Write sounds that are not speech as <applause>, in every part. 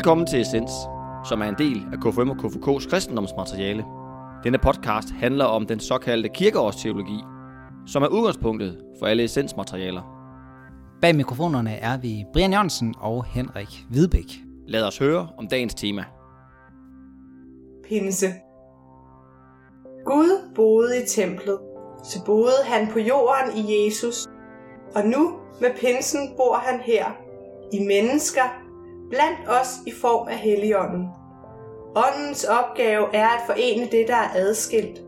Velkommen til Essens, som er en del af KFM og KFK's kristendomsmateriale. Denne podcast handler om den såkaldte kirkeårsteologi, som er udgangspunktet for alle essensmaterialer. Bag mikrofonerne er vi Brian Jørgensen og Henrik Hvidbæk. Lad os høre om dagens tema. Pinse Gud boede i templet, så boede han på jorden i Jesus, og nu med pinsen bor han her, i mennesker, blandt os i form af Helligånden. Åndens opgave er at forene det, der er adskilt.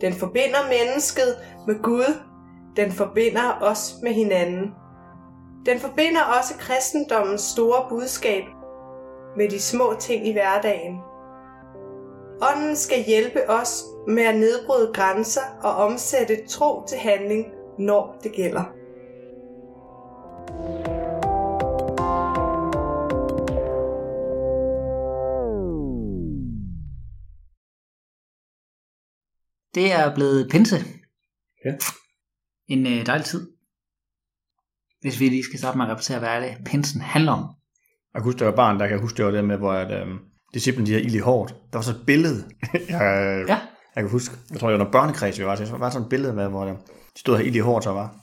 Den forbinder mennesket med Gud. Den forbinder os med hinanden. Den forbinder også kristendommens store budskab med de små ting i hverdagen. Ånden skal hjælpe os med at nedbryde grænser og omsætte tro til handling, når det gælder. Det er blevet pinse. Ja. En øh, dejlig tid. Hvis vi lige skal starte med at repetere, hvad er det, pinsen handler om. Jeg kan huske, der var barn, der kan huske det var det med, hvor at, øhm, disciplen de havde ild i hårdt. Der var så et billede. <laughs> jeg, Ja. jeg kan huske, jeg tror, det var noget børnekreds, vi var til. Så var sådan et billede med, hvor der, de stod her ild i hårdt, så var.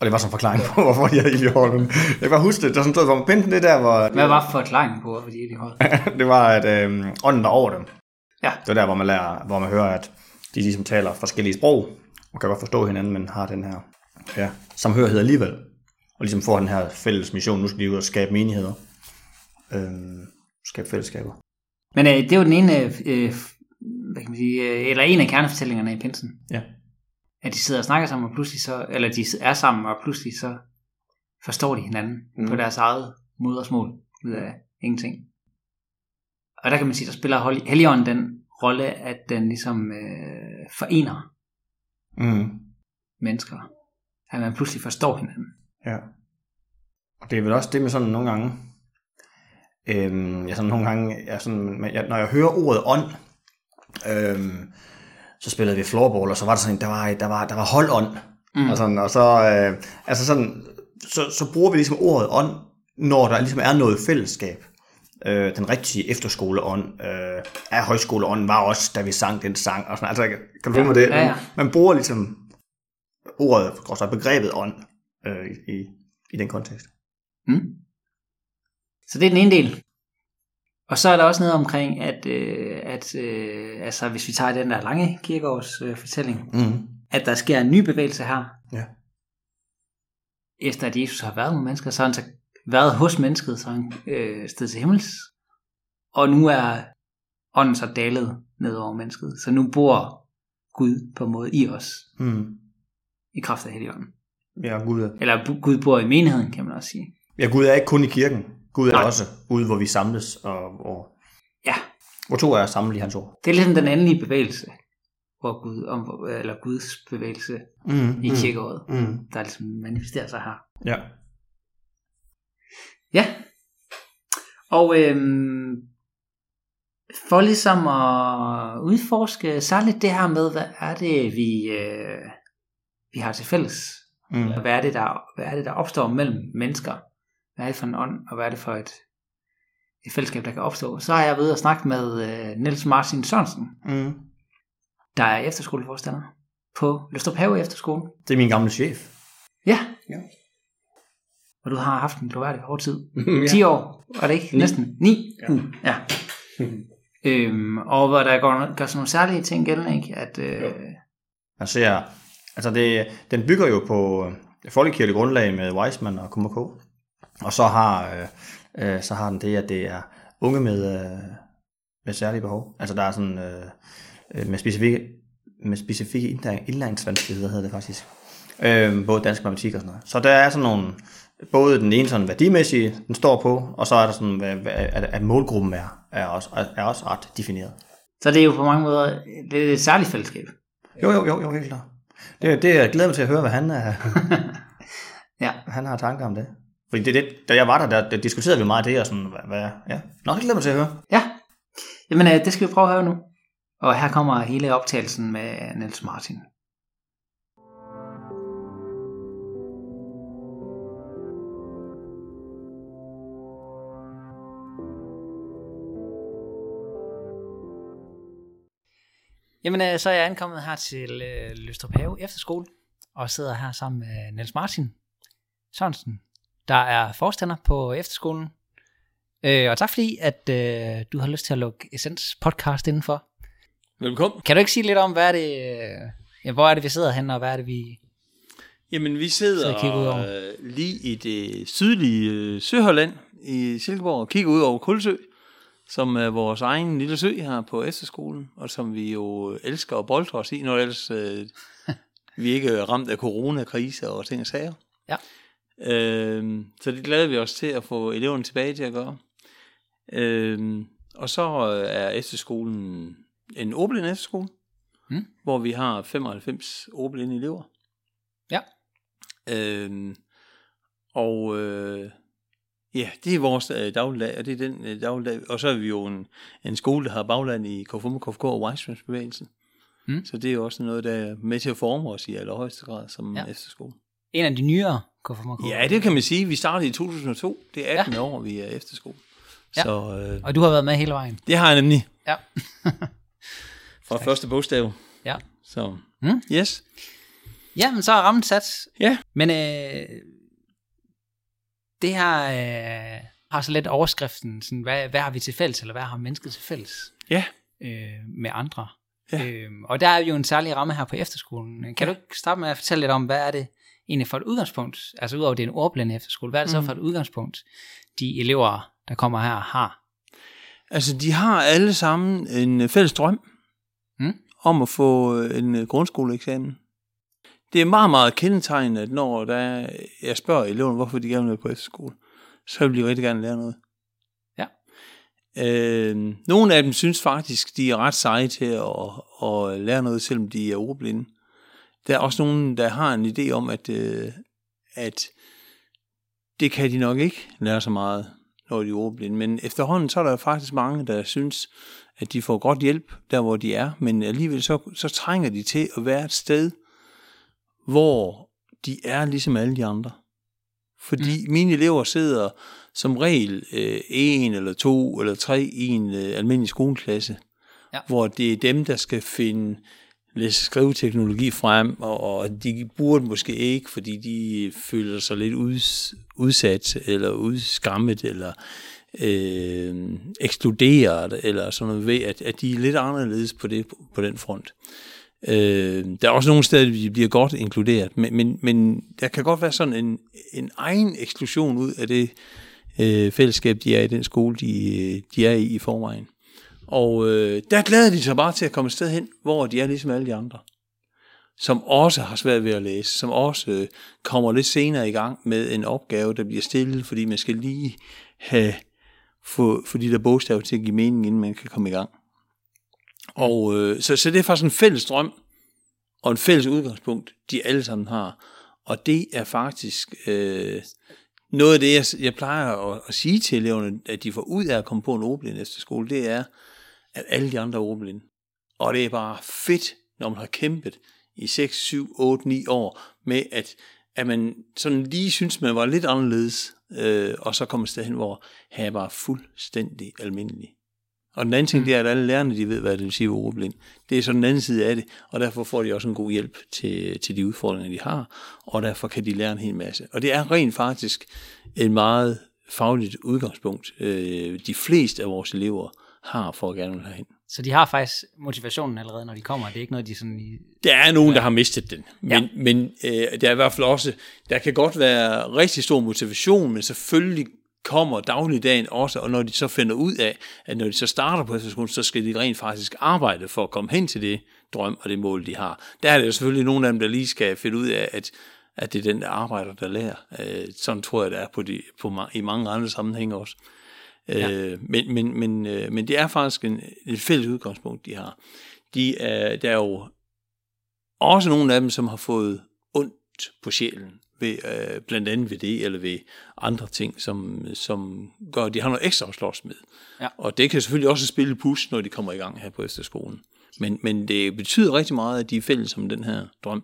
Og det var sådan en forklaring på, <laughs> hvorfor de havde ild i hårdt. Jeg kan bare huske det. Der sådan stod, hvor pinten det der, hvor... Hvad var forklaringen på, hvorfor de ikke holdt? <laughs> det var, at øhm, ånden var over dem. Ja. Det var der, hvor man, lærer, hvor man hører, at de ligesom taler forskellige sprog, og kan godt forstå hinanden, men har den her ja, samhørighed alligevel. Og ligesom får den her fælles mission, nu skal de ud og skabe menigheder. Øhm, skabe fællesskaber. Men øh, det er jo den ene, øh, hvad kan man sige, øh, eller en af kernefortællingerne i pinsen. Ja. At de sidder og snakker sammen, og pludselig så, eller de er sammen, og pludselig så forstår de hinanden mm. På deres eget modersmål ud af ingenting. Og der kan man sige, der spiller Hel- Helligånden den rolle, at den ligesom øh, forener Mm. mennesker. At man pludselig forstår hinanden. Ja. Og det er vel også det med sådan nogle gange, øhm, jeg sådan nogle gange, jeg sådan, jeg, når jeg hører ordet ånd, øhm, så spillede vi floorball, og så var der sådan, der var, der var, der var holdånd, mm. og, sådan, og så, øh, altså sådan, så, så bruger vi ligesom ordet ånd, når der ligesom er noget fællesskab. Øh, den rigtige efterskoleånd, øh, af højskoleånden var også, da vi sang den sang, og sådan, altså, kan du Ja, med det? ja, ja. Man bruger ligesom ordet, også begrebet ånd, øh, i, i den kontekst. Mm. Så det er den ene del. Og så er der også noget omkring, at, øh, at øh, altså, hvis vi tager den der lange kirkeårs øh, fortælling, Mm. at der sker en ny bevægelse her. Ja. Efter at Jesus har været med mennesker, så har han så været hos mennesket, så han øh, sted til himmels. Og nu er ånden så dalet ned over mennesket. Så nu bor Gud på en måde i os, Mm. i kraft af Helligånden. Ja, Gud er, Eller Gud bor i menigheden, kan man også sige. ja, Gud er ikke kun i kirken. Gud er Nej. Også ude, hvor vi samles, og, og Ja, hvor to er samlet i hans ord. det er ligesom den endelige bevægelse, hvor Gud, om, eller Guds bevægelse Mm. i kirkeåret, Mm. der ligesom manifesterer sig her. Ja. Ja. Og øhm, for ligesom at udforske særligt det her med, hvad er det, vi, øh, vi har til fælles? Mm. Hvad er, det, der, hvad er det, der opstår mellem mennesker? Hvad er det for en ånd, og hvad er det for et, et fællesskab, der kan opstå? Så har jeg været og snakke med øh, Niels Martin Sørensen, Mm. der er efterskoleforstander på Løstrup Have Efterskole. Det er min gamle chef. Ja. Ja. Og du har haft en gloværdig hård tid. <laughs> ja. 10 år, var det ikke? Ni. Næsten. 9? Ja. Uh, ja. <laughs> øhm, og hvor der går, gør sådan nogle særlige ting gældende, ikke? At, øh, Jo. Man ser, altså det, den bygger jo på øh, folkekirkeligt grundlag med Weismann og KMK. Og så har, øh, øh, så har den det, at det er unge med, øh, med særlige behov. Altså der er sådan øh, øh, med specifikke, med specifikke indlæring- indlæringsvanskeligheder, hedder det faktisk. Øh, både dansk matematik og sådan noget. Så der er sådan nogle, både den ene sådan værdimæssige, den står på, og så er der sådan, hvad, hvad, at, at målgruppen er, er, også, er også ret defineret. så det er jo på mange måder det er et særligt fællesskab. Jo, jo, jo, jo helt klart. Det, det jeg glæder mig til at høre, hvad han, er, <laughs> Ja. han har tanker om det. Fordi det, det, da jeg var der, der, der diskuterede vi meget det, og sådan, hvad, hvad ja. Nå, det glæder mig til at høre. Ja. Jamen, øh, det skal vi prøve at høre nu. Og her kommer hele optagelsen med Niels Martin. Jamen, øh, så er jeg ankommet her til øh, Løstrup Have Efterskole, og sidder her sammen med Niels Martin Sørensen, der er forstander på efterskolen. Øh, og tak fordi, at øh, du har lyst til at lukke Essens podcast indenfor. Velkommen. Kan du ikke sige lidt om, hvad er det, øh, ja, hvor er det, vi sidder henne, og hvad er det, vi... Jamen, vi sidder kigger ud over. øh, lige i det sydlige øh, Søholland i Silkeborg og kigger ud over Kulsø, som er vores egen lille sø her på efterskolen, og som vi jo elsker at boldre os i, når ellers øh, <laughs> vi ikke er ramt af coronakrise og ting og sager. Ja. Øh, så det glæder vi os til at få eleverne tilbage til at gøre. Øh, og så øh, er efterskolen en ordblind efterskole, Mm. hvor vi har 95 ordblinde elever. Ja. Øhm, og øh, ja, det er vores øh, dagligdag, og det er den øh, dagligdag. Og så er vi jo en, en skole, der har bagland i KFUM, KFK og Weissmanns-bevægelsen. Mm. Så det er jo også noget, der er med til at forme os i allerhøjeste grad som Ja. efterskole. En af de nyere KFMK. Ja, det kan man sige. Vi startede i 2002. Det er 18 ja. år, vi er efterskole. Ja. Så øh, Og du har været med hele vejen. det har jeg nemlig Ja. <laughs> fra første bogstav. Ja. Så Mm. yes. Ja, men så er rammen sat. Ja. Men øh, det her øh, har så lidt overskriften, sådan, hvad, hvad har vi til fælles, eller hvad har mennesket til fælles Ja. øh, med andre? Ja. Øh, og der er jo en særlig ramme her på efterskolen. Kan Ja. du ikke starte med at fortælle lidt om, hvad er det egentlig for et udgangspunkt, altså udover det er en ordblinde efterskole, hvad er det så Mm. for et udgangspunkt, de elever, der kommer her, har? Altså, de har alle sammen en fælles drøm Mm. om at få en øh, grundskoleeksamen. Det er meget, meget kendetegnende, at når der er, jeg spørger eleverne, hvorfor de gerne vil på efterskole, så vil de rigtig gerne lære noget. Ja. Øh, nogle af dem synes faktisk, de er ret seje til at, at lære noget, selvom de er ordblinde. Der er også nogen, der har en idé om, at, øh, at det kan de nok ikke lære så meget, når de er ordblinde. Men efterhånden så er der faktisk mange, der synes, at de får godt hjælp der, hvor de er, men alligevel så, så trænger de til at være et sted, hvor de er ligesom alle de andre. Fordi mm. mine elever sidder som regel øh, en eller to eller tre i en øh, almindelig skoleklasse, Ja. hvor det er dem, der skal finde læse-skrive-teknologi frem, og, og de burde måske ikke, fordi de føler sig lidt uds, udsat, eller udskammet, eller øh, ekskluderet, eller sådan noget ved, at, at de er lidt anderledes på, det, på den front. Øh, der er også nogle steder, vi bliver godt inkluderet, men, men, men der kan godt være sådan en, en egen eksklusion ud af det øh, fællesskab, de er i den skole, de, de er i i forvejen. Og øh, der glæder de sig bare til at komme et sted hen, hvor de er ligesom alle de andre. Som også har svært ved at læse, som også øh, kommer lidt senere i gang med en opgave, der bliver stillet, fordi man skal lige have få, få de der bogstaver til at give mening, inden man kan komme i gang. Og øh, så, så det er faktisk en fælles drøm, og en fælles udgangspunkt, de alle sammen har. Og det er faktisk øh, noget af det, jeg, jeg plejer at, at sige til eleverne, at de får ud af at komme på en ordblind efter skole, det er, at alle de andre er ordblinde. Og det er bare fedt, når man har kæmpet i 6, 7, 8, 9 år med, at, at man sådan lige synes, man var lidt anderledes, øh, og så kommer et sted hen, hvor her var fuldstændig almindelig. Og den anden ting, det er, at alle lærerne, de ved, hvad det vil sige at være ordblind. Det er så den anden side af det, og derfor får de også en god hjælp til, til de udfordringer, de har, og derfor kan de lære en hel masse. Og det er rent faktisk et meget fagligt udgangspunkt, øh, de fleste af vores elever har for at gerne vil herhen. Så de har faktisk motivationen allerede, når de kommer. Det er ikke noget, de sådan... I... Der er nogen, der har mistet den, men, ja. men øh, der er i hvert fald også, der kan godt være rigtig stor motivation, men selvfølgelig kommer dagligdagen også, og når de så finder ud af, at når de så starter på efterskolen, så skal de rent faktisk arbejde for at komme hen til det drøm og det mål, de har. Der er det jo selvfølgelig nogle af dem, der lige skal finde ud af, at, at det er den, der arbejder, der lærer. Øh, sådan tror jeg, det er på de, på, i mange andre sammenhænge også. Ja. Øh, men, men, men, øh, men det er faktisk en, et fælles udgangspunkt, de har. De er, der er jo også nogle af dem, som har fået ondt på sjælen, ved, øh, blandt andet ved det, eller ved andre ting, som, som gør, at de har noget ekstra at slås med. Ja. Og det kan selvfølgelig også spille pus, når de kommer i gang her på efterskolen. Men, men det betyder rigtig meget, at de er fælles om den her drøm.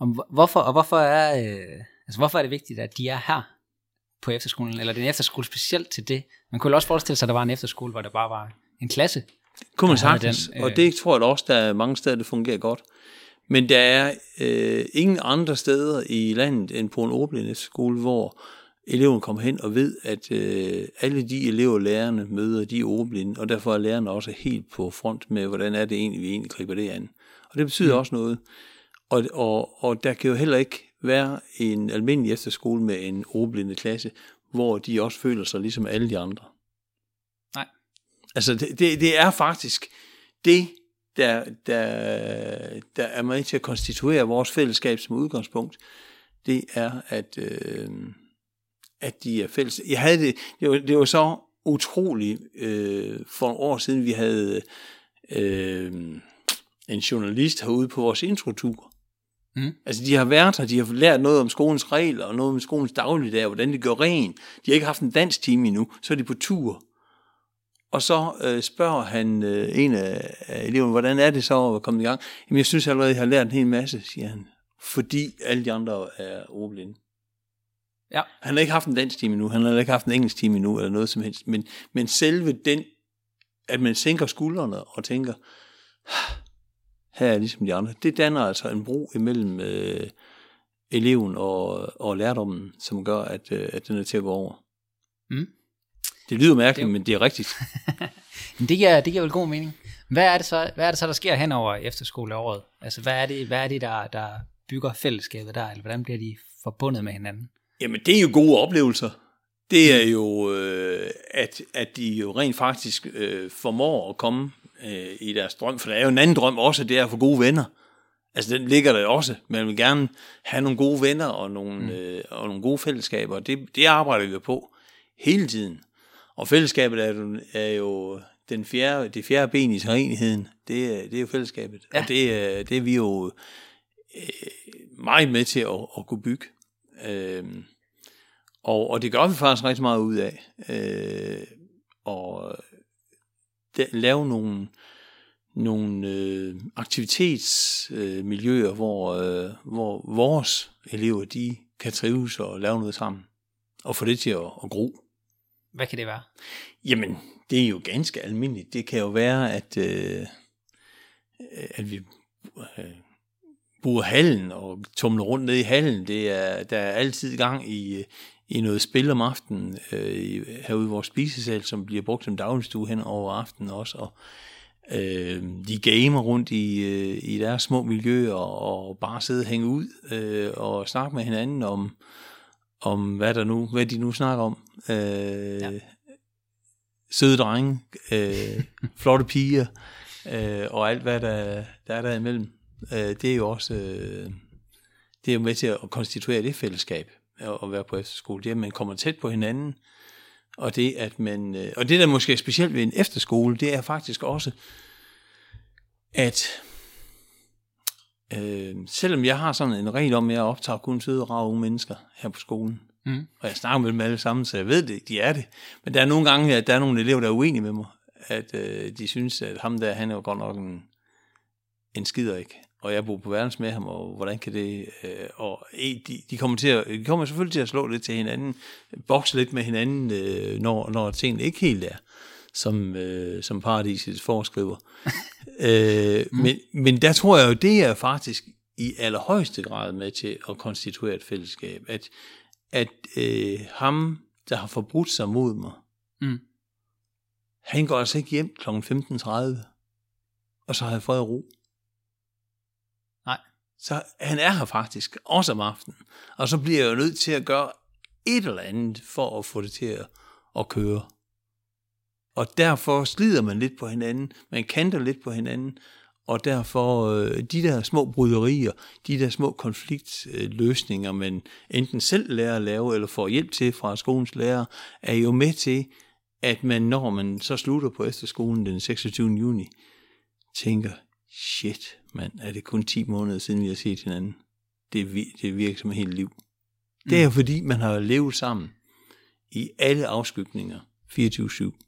Om, hvor- hvorfor, og hvorfor er, øh, altså, hvorfor er det vigtigt, at de er her på efterskolen, eller den efterskole specielt til det? Man kunne også forestille sig, at der var en efterskole, hvor der bare var en klasse Kunne man sagtens, den, øh, og det tror jeg også, der er mange steder, det fungerer godt. Men der er øh, ingen andre steder i landet end på en ordblindeskole, hvor eleven kommer hen og ved, at øh, alle de elever, lærerne møder, de er ordblinde, og derfor er lærerne også helt på front med, hvordan er det egentlig, vi egentlig griber det an. Og det betyder mm. også noget. Og, og, og der kan jo heller ikke være en almindelig efterskole med en ordblinde klasse, hvor de også føler sig ligesom alle de andre. Nej. Altså, det, det, det er faktisk det, der, der, der er med til at konstituere vores fællesskab som udgangspunkt, det er, at, øh, at de er fælles. Jeg havde det, det var, det var så utroligt øh, for nogle år siden, vi havde øh, en journalist herude på vores introtur. Mm. Altså, de har været her, de har lært noget om skolens regler, og noget om skolens dagligdag, hvordan det gør ren. De har ikke haft en dansk time endnu, så er de på tur. Og så øh, spørger han øh, en af, eleverne, hvordan er det så at komme i gang? Jamen, jeg synes allerede, jeg har lært en hel masse, siger han. Fordi alle de andre er ordblinde. Ja. Han har ikke haft en dansk time endnu, han har ikke haft en engelsk time endnu, eller noget som helst. Men, men selve den, at man sænker skuldrene og tænker, her er ligesom de andre, det danner altså en bro imellem øh, eleven og, og lærdommen, som gør, at, øh, at den er til at gå over. Mm. Det lyder mærkeligt, Det- men det er rigtigt. <laughs> Det giver, det giver vel god mening. Hvad er det så, hvad er det så der sker hen over efterskoleåret? Altså, hvad er det, hvad er det der, der bygger fællesskabet der, eller hvordan bliver de forbundet med hinanden? Jamen, det er jo gode oplevelser. Det er jo, øh, at, at de jo rent faktisk øh, formår at komme øh, i deres drøm. For der er jo en anden drøm også, det er at få gode venner. Altså, den ligger der også. Man vil gerne have nogle gode venner og nogle, mm. øh, og nogle gode fællesskaber. Det, det arbejder vi på hele tiden. Og fællesskabet er jo, er jo den fjerde, det fjerde ben i træenigheden. Det, er- det er jo fællesskabet. Ja. Og det, er- det er vi jo øh, meget med til at, at kunne bygge. Øhm, og, og det gør vi faktisk rigtig meget ud af. Øh, og de, lave nogle, nogle øh, aktivitetsmiljøer, øh, hvor, øh, hvor vores elever de kan trives og lave noget sammen. Og få det til at, at gro. Hvad kan det være? Jamen, det er jo ganske almindeligt. Det kan jo være, at, øh, at vi øh, bruger hallen og tumler rundt ned i hallen. Det er, der er altid gang i, i noget spil om aftenen øh, herude i vores spisesal, som bliver brugt som dagligstue hen over aftenen også. Og, øh, de gamer rundt i, øh, i deres små miljøer og, og bare sidde og hænge ud øh, og snakke med hinanden om, om hvad, der nu, hvad de nu snakker om. Øh, ja. Søde drenge, øh, <laughs> flotte piger øh, og alt hvad der, der er der imellem. Øh, det er jo også øh, det er jo med til at konstituere det fællesskab at at være på efterskole. Det er, at man kommer tæt på hinanden, og det, at man, øh, og det der måske er specielt ved en efterskole, det er faktisk også, at øh, selvom jeg har sådan en regel om, at jeg optager kun søde og rare unge mennesker her på skolen, Mm. og jeg snakker med dem alle sammen, så jeg ved det, de er det. Men der er nogle gange, at der er nogle elever, der er uenige med mig, at øh, de synes, at ham der, han er jo godt nok en, en skider ikke. Og jeg bor på verdens med ham, og hvordan kan det... Øh, og eh, de, de, kommer til at, de kommer selvfølgelig til at slå lidt til hinanden, bokse lidt med hinanden, øh, når, når tingene ikke helt er, som, øh, som paradiset foreskriver. <laughs> øh, men, men der tror jeg jo, det er faktisk i allerhøjeste grad med til at konstituere et fællesskab. At, at øh, ham, der har forbrudt sig mod mig, Mm. han går altså ikke hjem kl. 15.30, og så har jeg fred og ro. Nej. Så han er her faktisk, også om aftenen. Og så bliver jeg jo nødt til at gøre et eller andet for at få det til at, at køre. Og derfor slider man lidt på hinanden, man kanter lidt på hinanden, og derfor øh, de der små bryderier, de der små konfliktløsninger, man enten selv lærer at lave, eller får hjælp til fra skolens lærer, er jo med til, at man, når man så slutter på efterskolen den 26. juni, tænker, shit, mand, er det kun 10 måneder siden, vi har set hinanden? Det, det virker som et helt liv. Det er jo fordi, man har levet sammen i alle afskygninger 24-7.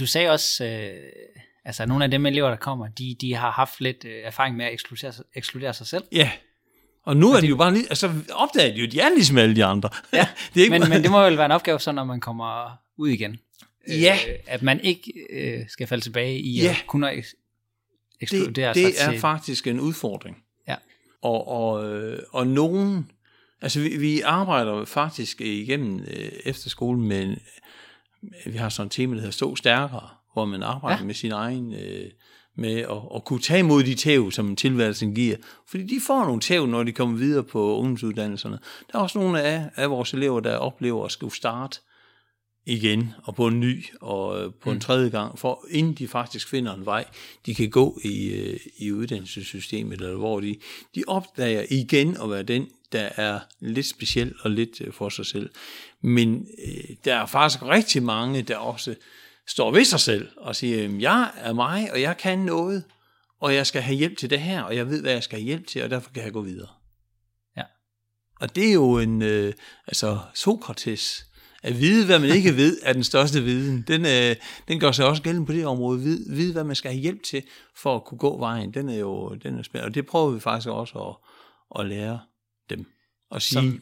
Du sagde også, øh, altså nogle af dem elever, der kommer, de, de har haft lidt øh, erfaring med at ekskludere, sig- ekskludere sig selv. Ja, og nu er det jo bare lige, altså opdager de jo, de er ligesom alle de andre. <laughs> Ja, det er ikke Men, men det må vel være en opgave, så når man kommer ud igen. Ja. Øh, at man ikke øh, skal falde tilbage i Ja. at kunne eks- ekskludere det, det sig er til... faktisk en udfordring. Ja. Og, og, øh, og nogen, altså vi, vi arbejder faktisk igennem øh, efterskolen med, vi har sådan et tema, der hedder Stå Stærkere, hvor man arbejder Ja. med sin egen, øh, med at, at kunne tage imod de tæv, som tilværelsen giver. Fordi de får nogle tæv, når de kommer videre på ungdomsuddannelserne. Der er også nogle af, af vores elever, der oplever at skulle starte igen, og på en ny, og øh, på en tredje gang, for inden de faktisk finder en vej, de kan gå i, øh, i uddannelsessystemet, eller hvor de, de opdager igen at være den, der er lidt speciel og lidt øh, for sig selv. Men øh, der er faktisk rigtig mange, der også står ved sig selv og siger, "Jamen, jeg er mig, og jeg kan noget, og jeg skal have hjælp til det her, og jeg ved, hvad jeg skal have hjælp til, og derfor kan jeg gå videre. Ja. Og det er jo en, øh, altså Sokrates, at vide, hvad man ikke ved, er den største viden. Den, øh, den gør sig også gældende på det område. Vide, vide, hvad man skal have hjælp til, for at kunne gå vejen. Den er jo den er spændende. Og det prøver vi faktisk også at, at lære dem. Og sige, Som-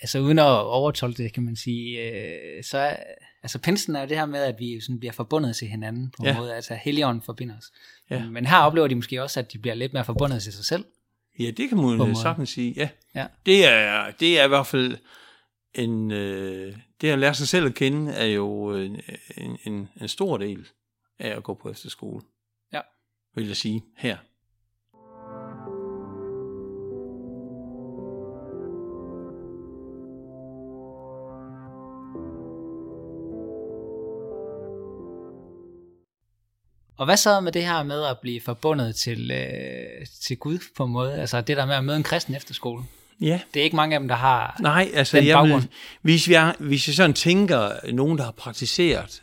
altså uden at overtolke det, kan man sige, øh, så er, altså pinsen er jo det her med, at vi sådan bliver forbundet til hinanden på en Ja. måde, altså Helligånden forbinder os. Ja. Men her oplever de måske også, at de bliver lidt mere forbundet til sig selv. Ja, det kan man sagtens sige. Ja. Ja. Det, er, det er i hvert fald en... Øh, det at lære sig selv at kende, er jo en, en, en, en stor del af at gå på efterskole. Ja. Vil jeg sige her. Og hvad så med det her med at blive forbundet til, øh, til Gud på en måde? Altså det der med at møde en kristen efterskole. Ja. Det er ikke mange af dem, der har... Nej, altså Den jeg vil, baggrund. hvis, jeg, hvis jeg sådan tænker nogen, der har praktiseret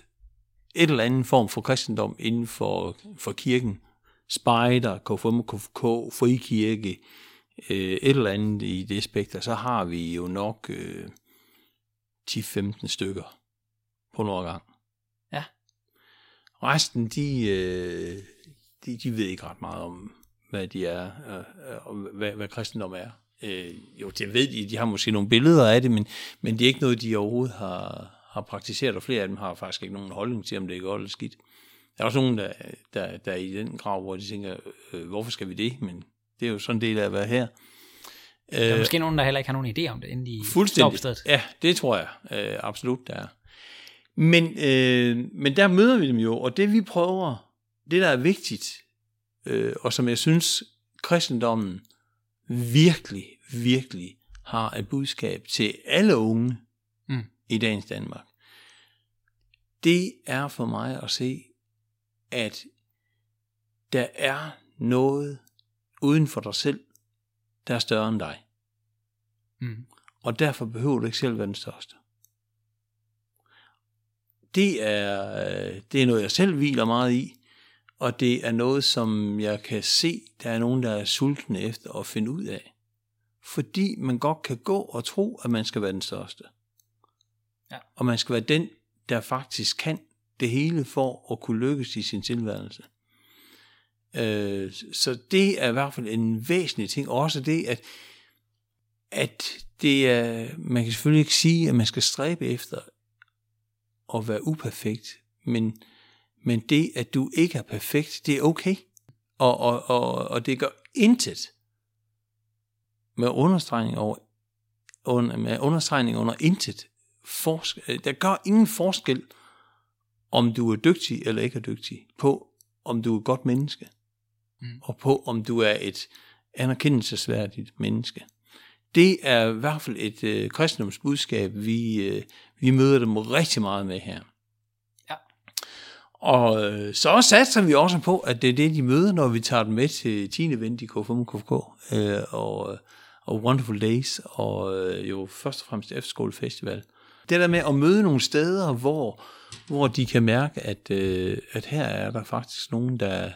et eller andet form for kristendom inden for, for kirken, spejder, KFM, KFK, frikirke, øh, et eller andet i det spekter, så har vi jo nok øh, 10-15 stykker på en årgang. Ja. Resten, de, øh, de, de ved ikke ret meget om, hvad de er, øh, og hvad, hvad kristendom er. Øh, jo, det ved de, de har måske nogle billeder af det, men, men det er ikke noget, de overhovedet har, har praktiseret, og flere af dem har faktisk ikke nogen holdning til, om det er godt eller skidt. Der er også nogen, der, der, der er i den grav, hvor de tænker, øh, hvorfor skal vi det? Men det er jo sådan en del af at være her. Der er måske nogen, der heller ikke har nogen idé om det, inden de står på stedet. Ja, det tror jeg øh, absolut, der er. Men, øh, men der møder vi dem jo, og det vi prøver, det der er vigtigt, øh, og som jeg synes, kristendommen virkelig, virkelig har et budskab til alle unge Mm. i dagens Danmark, det er for mig at se, at der er noget uden for dig selv, der er større end dig. Mm. Og derfor behøver du ikke selv være den største. Det er, øh, det er noget, jeg selv hviler meget i, og det er noget, som jeg kan se, der er nogen, der er sultne efter at finde ud af. Fordi man godt kan gå og tro, at man skal være den største. Ja. Og man skal være den, der faktisk kan det hele for at kunne lykkes i sin tilværelse. Øh, så det er i hvert fald en væsentlig ting. Også det, at, at det er, man kan selvfølgelig ikke sige, at man skal stræbe efter at være uperfekt, men, men det, at du ikke er perfekt, det er okay. Og, og, og, og det gør intet med understregning over, under, med understregning under intet. Forsk- der gør ingen forskel, om du er dygtig eller ikke er dygtig, på om du er et godt menneske, Mm. og på om du er et anerkendelsesværdigt menneske. Det er i hvert fald et øh, kristendomsbudskab, vi, øh, vi møder dem rigtig meget med her. Ja. Og øh, så satser vi også på, at det er det, de møder, når vi tager dem med til 10. event i K5 KFK, øh, og, og Wonderful Days, og øh, jo først og fremmest Efterskolefestival. Det der med at møde nogle steder, hvor, hvor de kan mærke, at, øh, at her er der faktisk nogen, der,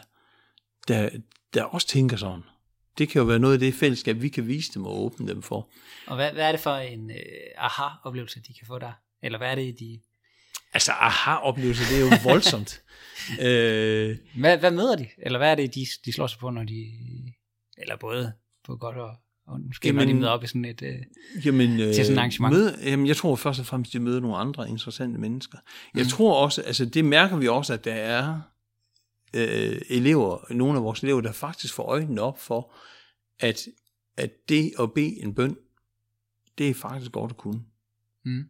der, der også tænker sådan. Det kan jo være noget af det fællesskab, vi kan vise dem og åbne dem for. Og hvad, hvad er det for en øh, aha-oplevelse, de kan få der? Eller hvad er det, de... Altså, aha-oplevelse, det er jo voldsomt. <laughs> øh, Hvad, hvad møder de? Eller hvad er det, de, de slår sig på, når de... Eller både på godt og, Og måske jamen, når de møder op i sådan et... Øh, Jamen, øh, til sådan et arrangement? Møde, jamen, jeg tror først og fremmest, de møder nogle andre interessante mennesker. Jeg Mm. tror også, altså det mærker vi også, at der er øh, elever, nogle af vores elever, der faktisk får øjnene op for, at, at det at bede en bøn, det er faktisk godt at kunne. Mm.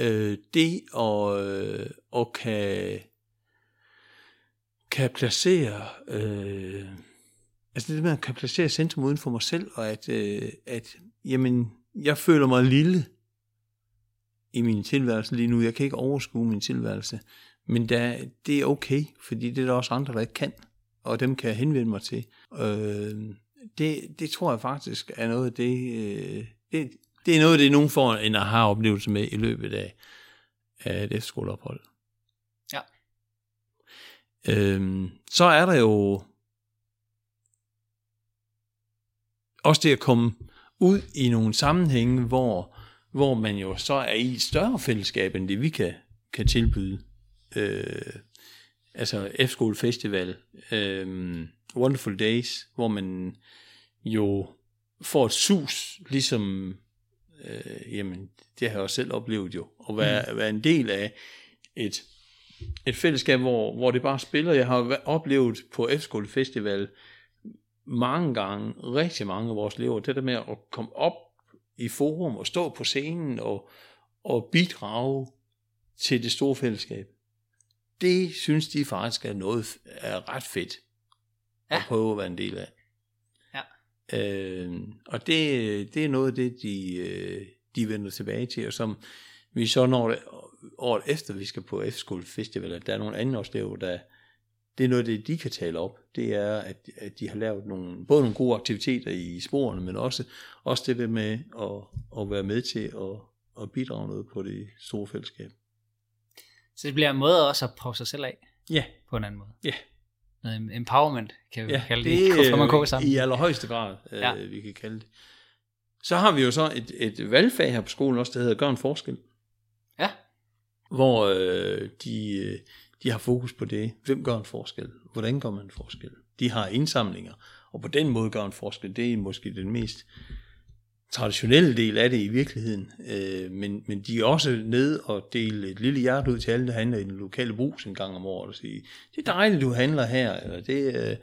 Øh, det at, øh, at kan, kan placere, øh, altså det med at kan placere centrum uden for mig selv, og at, øh, at jamen, jeg føler mig lille i min tilværelse lige nu. Jeg kan ikke overskue min tilværelse, men der, det er okay, fordi det er der også andre, der ikke kan, og dem kan jeg henvende mig til. Øh, det, det tror jeg faktisk er noget af det, øh, det, det er noget af det, nogen får en aha-oplevelse med i løbet af, af et efterskoleophold. Ja. Øhm, så er der jo også det at komme ud i nogle sammenhænge, hvor, hvor man jo så er i et større fællesskab, end det vi kan, kan tilbyde. Øh, altså F-Skole Festival, øh, Wonderful Days, hvor man jo får et sus, ligesom, øh, jamen, det har jeg også selv oplevet jo, at være, mm. være en del af et, et fællesskab, hvor, hvor det bare spiller. Jeg har oplevet på F-Skole Festival mange gange, rigtig mange af vores elever, det der med at komme op i forum og stå på scenen og, og bidrage til det store fællesskab. Det synes de faktisk er noget er ret fedt ja. at prøve at være en del af. Ja. Øh, og det, det er noget af det, de, øh, de vender tilbage til, og som vi så når det, året efter, vi skal på F-Skole Festival, at der er nogle andre også der, det er noget det, de kan tale op, det er, at, at de har lavet nogle, både nogle gode aktiviteter i sporene, men også, også det der med at, at være med til at, at bidrage noget på det store fællesskab. Så det bliver en måde også at prøve sig selv af Ja, på en anden måde. ja. Noget empowerment, kan vi Ja, kalde det det. er <laughs> Hvorfor man sammen. i allerhøjeste grad, Ja. ja. vi kan kalde det. Så har vi jo så et, et valgfag her på skolen også, der hedder Gør en forskel. Ja. Hvor øh, de, øh, de har fokus på det. Hvem gør en forskel? Hvordan gør man en forskel? De har indsamlinger, og på den måde gør en forskel. Det er måske den mest traditionelle del af det i virkeligheden. Øh, men, men de er også ned og dele et lille hjerte ud til alle, der handler i den lokale brus en gang om året og sige, det er dejligt, du handler her, eller det øh,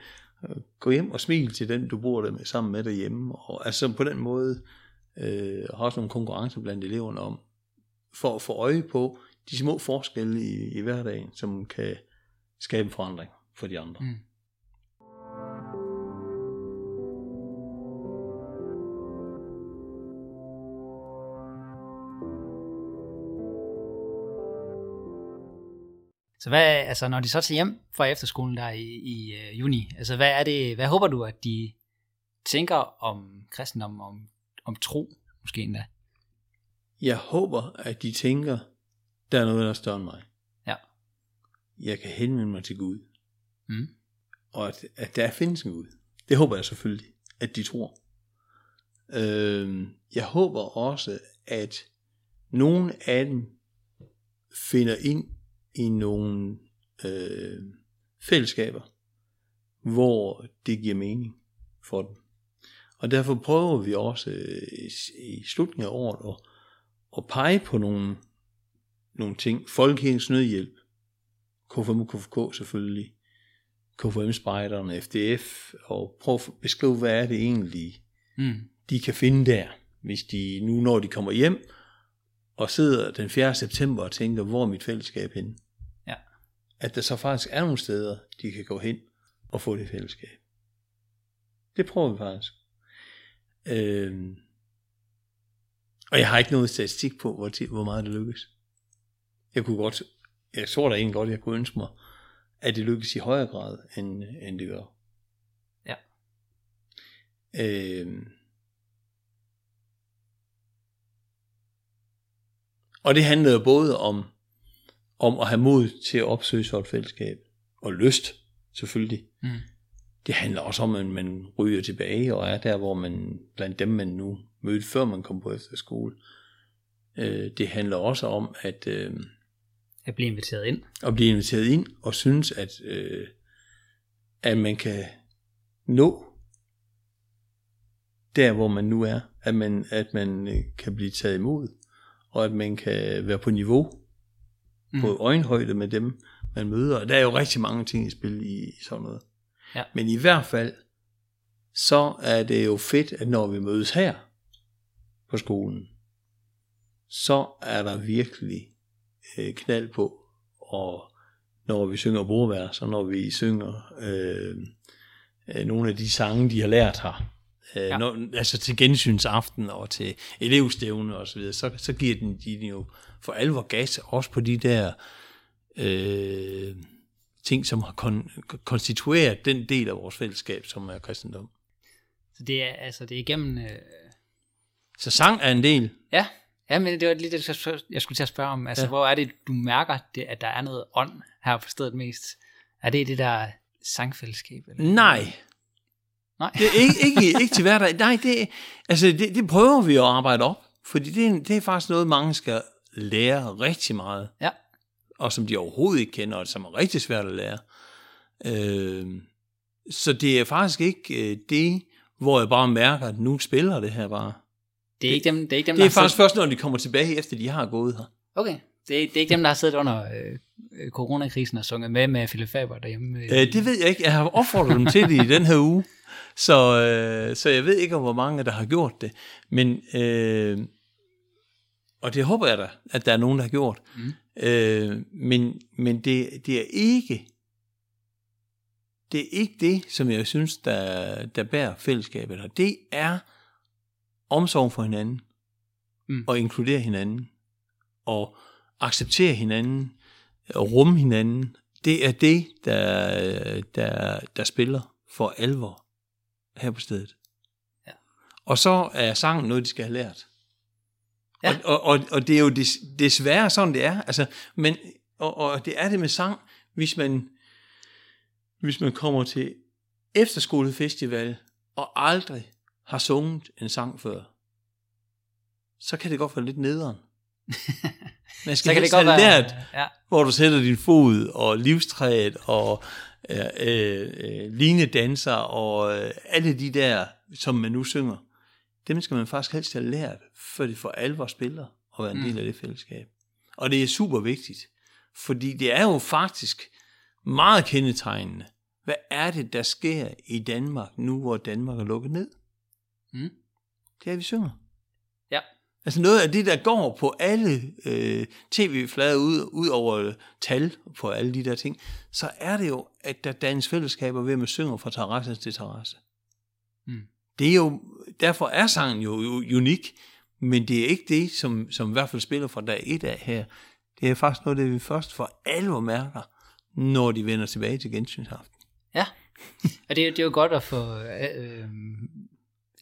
gå hjem og smil til den, du bor der med, sammen med derhjemme. Og altså på den måde øh, har også nogle konkurrencer blandt eleverne om, for at få øje på de små forskelle i, i hverdagen, som kan skabe en forandring for de andre. Mm. Så hvad, altså når de så tager hjem fra efterskolen der i, i uh, juni, altså hvad er det, hvad håber du, at de tænker om kristendom, om, om tro, måske endda? Jeg håber, at de tænker, der er noget, der er større end mig. Ja. Jeg kan henvende mig til Gud. Mm. Og at, at der findes en Gud. Det håber jeg selvfølgelig, at de tror. Øh, jeg håber også, at nogle af dem finder ind i nogle øh, fællesskaber, hvor det giver mening for dem. Og derfor prøver vi også øh, i- i slutningen af året at, at pege på nogle, nogle ting. Folkekirkens nødhjælp, KFM KFK selvfølgelig, KFM-spejderne, FDF, og prøve at beskrive, hvad er det egentlig, Mm. de kan finde der, hvis de nu, når de kommer hjem, og sidder den 4. september og tænker, hvor er mit fællesskab henne? Ja. At der så faktisk er nogle steder, de kan gå hen og få det fællesskab. Det prøver vi faktisk. Øhm, og jeg har ikke noget statistik på, hvor, hvor meget det lykkes. Jeg kunne godt, jeg tror da egentlig godt, jeg kunne ønske mig, at det lykkes i højere grad, end, end det gør. Ja. Øhm, og det handler jo både om, om at have mod til at opsøge sådan et fællesskab, og lyst, selvfølgelig. Mm. Det handler også om, at man ryger tilbage og er der, hvor man, blandt dem man nu mødte, før man kom på efterskole. Øh, det handler også om, at, øh, At blive inviteret ind. at blive inviteret ind, og synes, at, øh, at man kan nå der hvor man nu er, at man, at man øh, kan blive taget imod, og at man kan være på niveau, mm. på øjenhøjde med dem, man møder. Og der er jo rigtig mange ting i spil i, i sådan noget. Ja. Men i hvert fald, så er det jo fedt, at når vi mødes her på skolen, så er der virkelig øh, knald på, og når vi synger bordvers, og når vi synger øh, øh, nogle af de sange, de har lært her, øh, Ja. når, altså til gensynsaften og til elevstævne og så videre, så, så giver den, de den jo for alvor gas, også på de der øh, ting, som har kon, konstitueret den del af vores fællesskab, som er kristendom. Så det er, altså, det er igennem... Øh, Så sang er en del. ja, ja, men det var lige det, jeg skulle- til at spørge om. Altså, ja. Hvor er det, du mærker, det, at der er noget ånd her på stedet mest? Er det det der sangfællesskab? Eller? Nej, Nej. det er ikke, ikke, ikke til hverdag. Nej, det, altså, det, det prøver vi at arbejde op, fordi det, er- det er faktisk noget, mange skal lære rigtig meget. Ja. Og som de overhovedet ikke kender, og som er rigtig svært at lære. Øh, så det er faktisk ikke øh, det, hvor jeg bare mærker, at nu spiller det her bare. Det er ikke dem, det er ikke dem Det er faktisk siddet, først, når de kommer tilbage, efter de har gået her. Okay, det er, det er ikke dem, der har siddet under øh, coronakrisen og sunget med med Philip Faber derhjemme. Øh, Øh, det ved jeg ikke. Jeg har opfordret dem til det i den her uge. Så, øh, så jeg ved ikke, om hvor mange, der har gjort det. Men, øh, og det håber jeg da, at der er nogen, der har gjort. Mm. Øh, men men det, det er ikke det er ikke det, som jeg synes, der, der bærer fællesskabet her. Det er omsorg for hinanden, Mm. og inkludere hinanden, og acceptere hinanden, og rumme hinanden. Det er det, der, der, der spiller for alvor her på stedet. Ja. Og så er sangen noget, de skal have lært. Ja. Og, og, og, og det er jo des, desværre sådan, det er. Altså, men, og, og det er det med sang, hvis man, hvis man kommer til efterskolefestival og aldrig har sunget en sang før, så kan det godt være lidt nederen. <laughs> Man skal så kan det godt have være... lært, Ja, hvor du sætter din fod, og livstræet, og øh, øh, øh, linedanser, og øh, alle de der, som man nu synger, dem skal man faktisk helst have lært, før det for alvor spiller, og være en del af det fællesskab. Og det er super vigtigt, fordi det er jo faktisk meget kendetegnende. Hvad er det, der sker i Danmark, nu hvor Danmark er lukket ned? Mm. Det er, at vi synger. ja. Altså noget af det, der går på alle øh, tv-flader ud, ud over tal på alle de der ting, så er det jo, at der dannes fællesskaber ved, at man synger fra terrasse til terrasse. Mm. Det er jo, derfor er sangen jo, jo unik, men det er ikke det, som, som i hvert fald spiller fra dag et af her. Det er faktisk noget, det vi først for alvor mærker, når de vender tilbage til gensynsaften. Ja, og det, er- det er jo godt at få... Øh,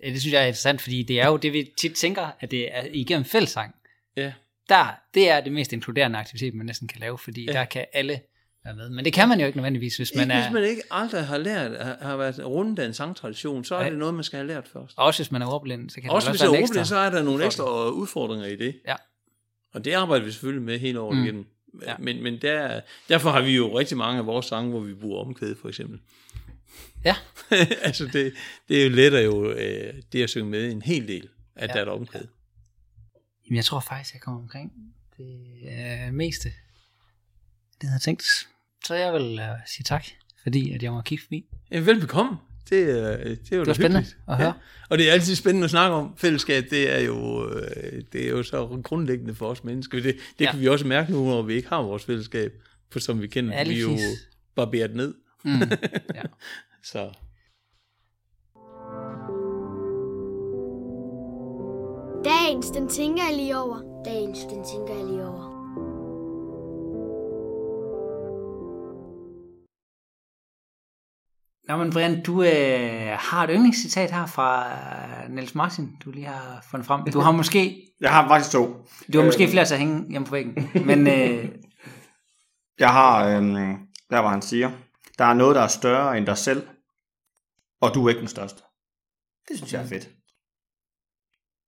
det synes jeg er interessant, fordi det er jo det, vi tit tænker, at det er igennem fællesang. Ja. Der, det er det mest inkluderende aktivitet, man næsten kan lave, fordi ja. Ja. der kan alle være med. Men det kan man jo ikke nødvendigvis, hvis man Ikke, er... hvis man ikke aldrig har lært, har, været rundt af en sangtradition, så er Nej. det noget, man skal have lært først. Også hvis man er ordblind, så kan Også det hvis også det være er en ekstra. så er der nogle ekstra udfordringer i det. Ja. Og det arbejder vi selvfølgelig med hele året Mm. igennem. Ja. Ja. Men, men der, derfor har vi jo rigtig mange af vores sange, hvor vi bruger omkvæd, for eksempel. Ja. <laughs> altså det, det er jo lettere jo, øh, det at synge med en hel del, at Ja. ja. der er. Jamen, jeg tror faktisk, jeg kommer omkring det øh, meste, det jeg havde tænkt. Så jeg vil uh, sige tak, fordi at jeg må kigge forbi. Ja, velbekomme. Det, er- det er jo Det var spændende hyggeligt. at høre. Og det er altid spændende at snakke om. Fællesskab, det er jo, øh, det er jo så grundlæggende for os mennesker. Det, det Ja. ja. kan vi også mærke nu, når vi ikke har vores fællesskab, for som vi kender, Ja, ja, vi er jo barberet ned. Mm. <laughs> Ja. Så Dagens, den tænker jeg lige over. Dagens, den tænker jeg lige over. Nå, men Brian, du øh, har et yndlingscitat her fra øh, Niels Martin, du lige har fundet frem. Du har måske, <laughs> Jeg har faktisk to. du har måske flere til at hænge hjemme på væggen, men øh, <laughs> Jeg har, øhm, der hvor han siger, der er noget, der er større end dig selv, og du er ikke den største. Det synes jeg er fedt.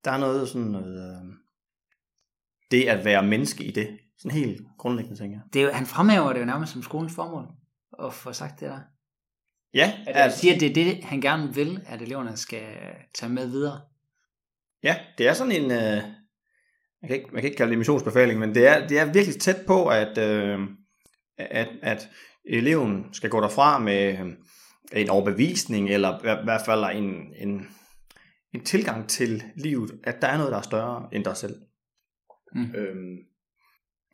Der er noget sådan noget, øh, det at være menneske i det. Sådan helt grundlæggende, tænker jeg. det er jo, han fremhæver det jo nærmest som skolens formål, at få sagt det der. Ja, At han siger, at det er det, han gerne vil, at eleverne skal tage med videre. ja, det er sådan en, øh, man, kan ikke, man kan ikke kalde det missionsbefaling, men det er, det er virkelig tæt på, at, øh, at, at eleven skal gå derfra med øh, en overbevisning, eller i hvert fald en, en, en tilgang til livet, at der er noget, der er større end dig selv. Mm. Øhm,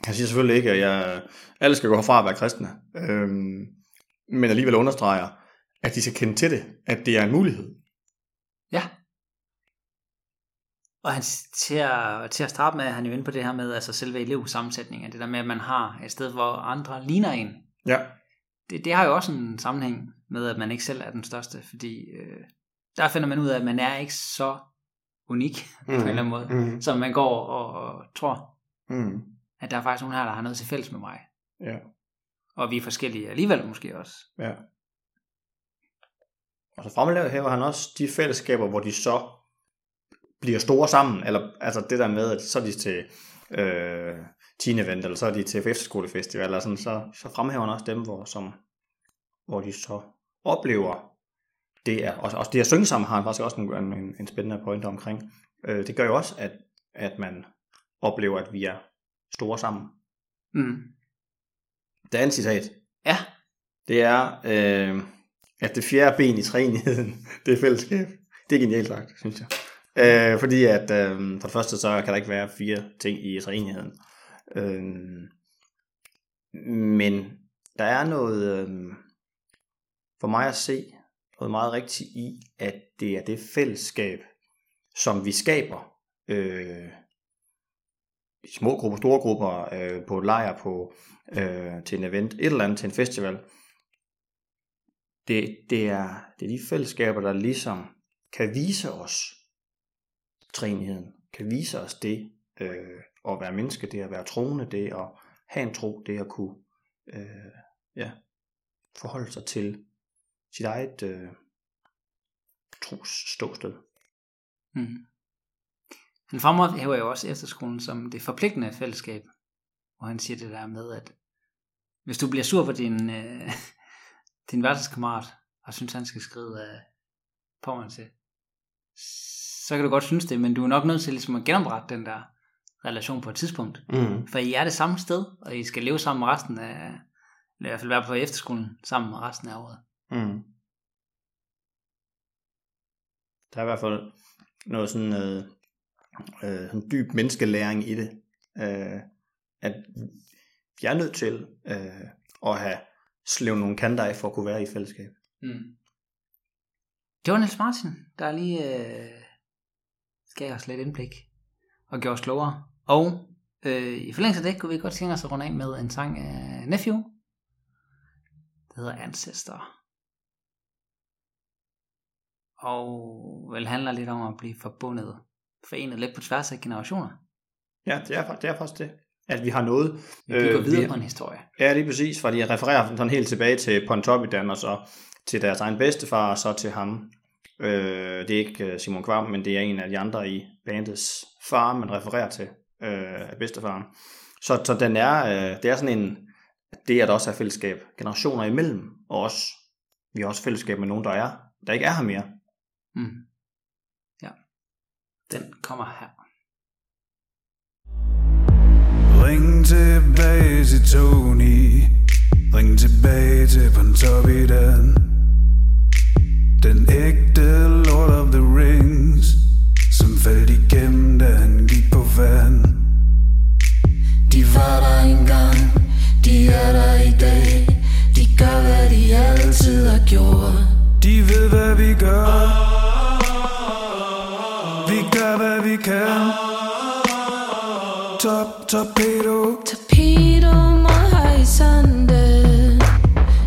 han siger selvfølgelig ikke, at jeg, alle skal gå herfra og være kristne, øhm, men alligevel understreger, at de skal kende til det, at det er en mulighed. Ja. Og han, til, at, til at starte med, er han jo inde på det her med altså selve elevsammensætningen, det der med, at man har et sted, hvor andre ligner en. Ja, Det, det har jo også en sammenhæng med, at man ikke selv er den største, fordi øh, der finder man ud af, at man er ikke så unik mm. <laughs> på en eller anden måde, mm, som man går og, og tror, mm, at der er faktisk nogen her, der har noget til fælles med mig. ja, Og vi er forskellige alligevel måske også. ja. Og så fremhæver han også de fællesskaber, hvor de så bliver store sammen, eller altså det der med, at så er de til øh, teen event, eller så er de til efterskolefestival, eller sådan, så, så fremhæver han også dem, hvor, som, hvor de så oplever det er, også, også det at synge sammen har han faktisk også en, en, en spændende pointe omkring. Øh, det gør jo også, at, at man oplever, at vi er store sammen. Mm. Det andet citat, Ja, det er, øh, at det fjerde ben i træenigheden, <laughs> det er fællesskab. Det er genialt sagt, synes jeg. Øh, fordi at øh, for det første, så kan der ikke være fire ting i træenigheden. Øh, men der er noget, øhm, for mig at se, noget meget rigtigt i, at det er det fællesskab, som vi skaber øh, i små grupper, store grupper, øh, på et lejr, på, øh, til en event, et eller andet, til en festival. Det, det, er, det er de fællesskaber, der ligesom kan vise os træenigheden, kan vise os det øh, at være menneske, det at være troende, det at have en tro, det at kunne øh, ja, forholde sig til sit eget øh, trosståsted. Mm-hmm. Mm. Han fremhæver jo også efterskolen som det forpligtende fællesskab, hvor han siger det der med, at hvis du bliver sur på din, øh, <laughs> din værtskammerat, og synes, han skal skrive øh, på til, så kan du godt synes det, men du er nok nødt til ligesom at genoprette den der relation på et tidspunkt. Mm. For I er det samme sted, og I skal leve sammen resten af, eller i hvert fald være på efterskolen sammen resten af året. Mm. Der er i hvert fald noget sådan, øh, øh, sådan dyb menneskelæring i det. Øh, at vi er nødt til øh, at have slevet nogle kanter af for at kunne være i fællesskab. Mm. Det var Niels Martin, der lige øh, gav os lidt indblik og gjorde os klogere. Og øh, i forlængelse af det, kunne vi godt tænke os at runde af med en sang af Nephew. Det hedder Ancestor. Og vel handler lidt om at blive forbundet, forenet lidt på tværs af generationer. Ja, det er, det er faktisk det. At vi har noget. Vi går øh, videre vi- på en historie. Ja, lige præcis, fordi jeg refererer sådan helt tilbage til Pontoppidan, og så til deres egen bedstefar, og så til ham. Øh, det er ikke øh, Simon Kvam, men det er en af de andre i bandets far, man refererer til øh, af bedstefaren. Så, så den er, øh, det er sådan en, det er der også er fællesskab generationer imellem, og også, vi har også fællesskab med nogen, der er, der ikke er her mere. Mm. Ja. Den kommer her. Ring tilbage til Tony Ring tilbage til Pontoppidan Den ægte Lord of the Rings Som faldt igennem, da han gik på vand var der engang De er der i dag. De gør hvad de altid har gjort. De ved hvad vi gør. Vi gør hvad vi kan. Top, torpedo. Torpedo mod horisonten.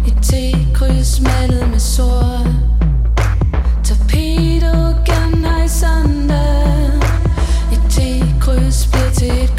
Et T-kryds malet med sort. Torpedo gennem horisonten. Et T-kryds bliver til et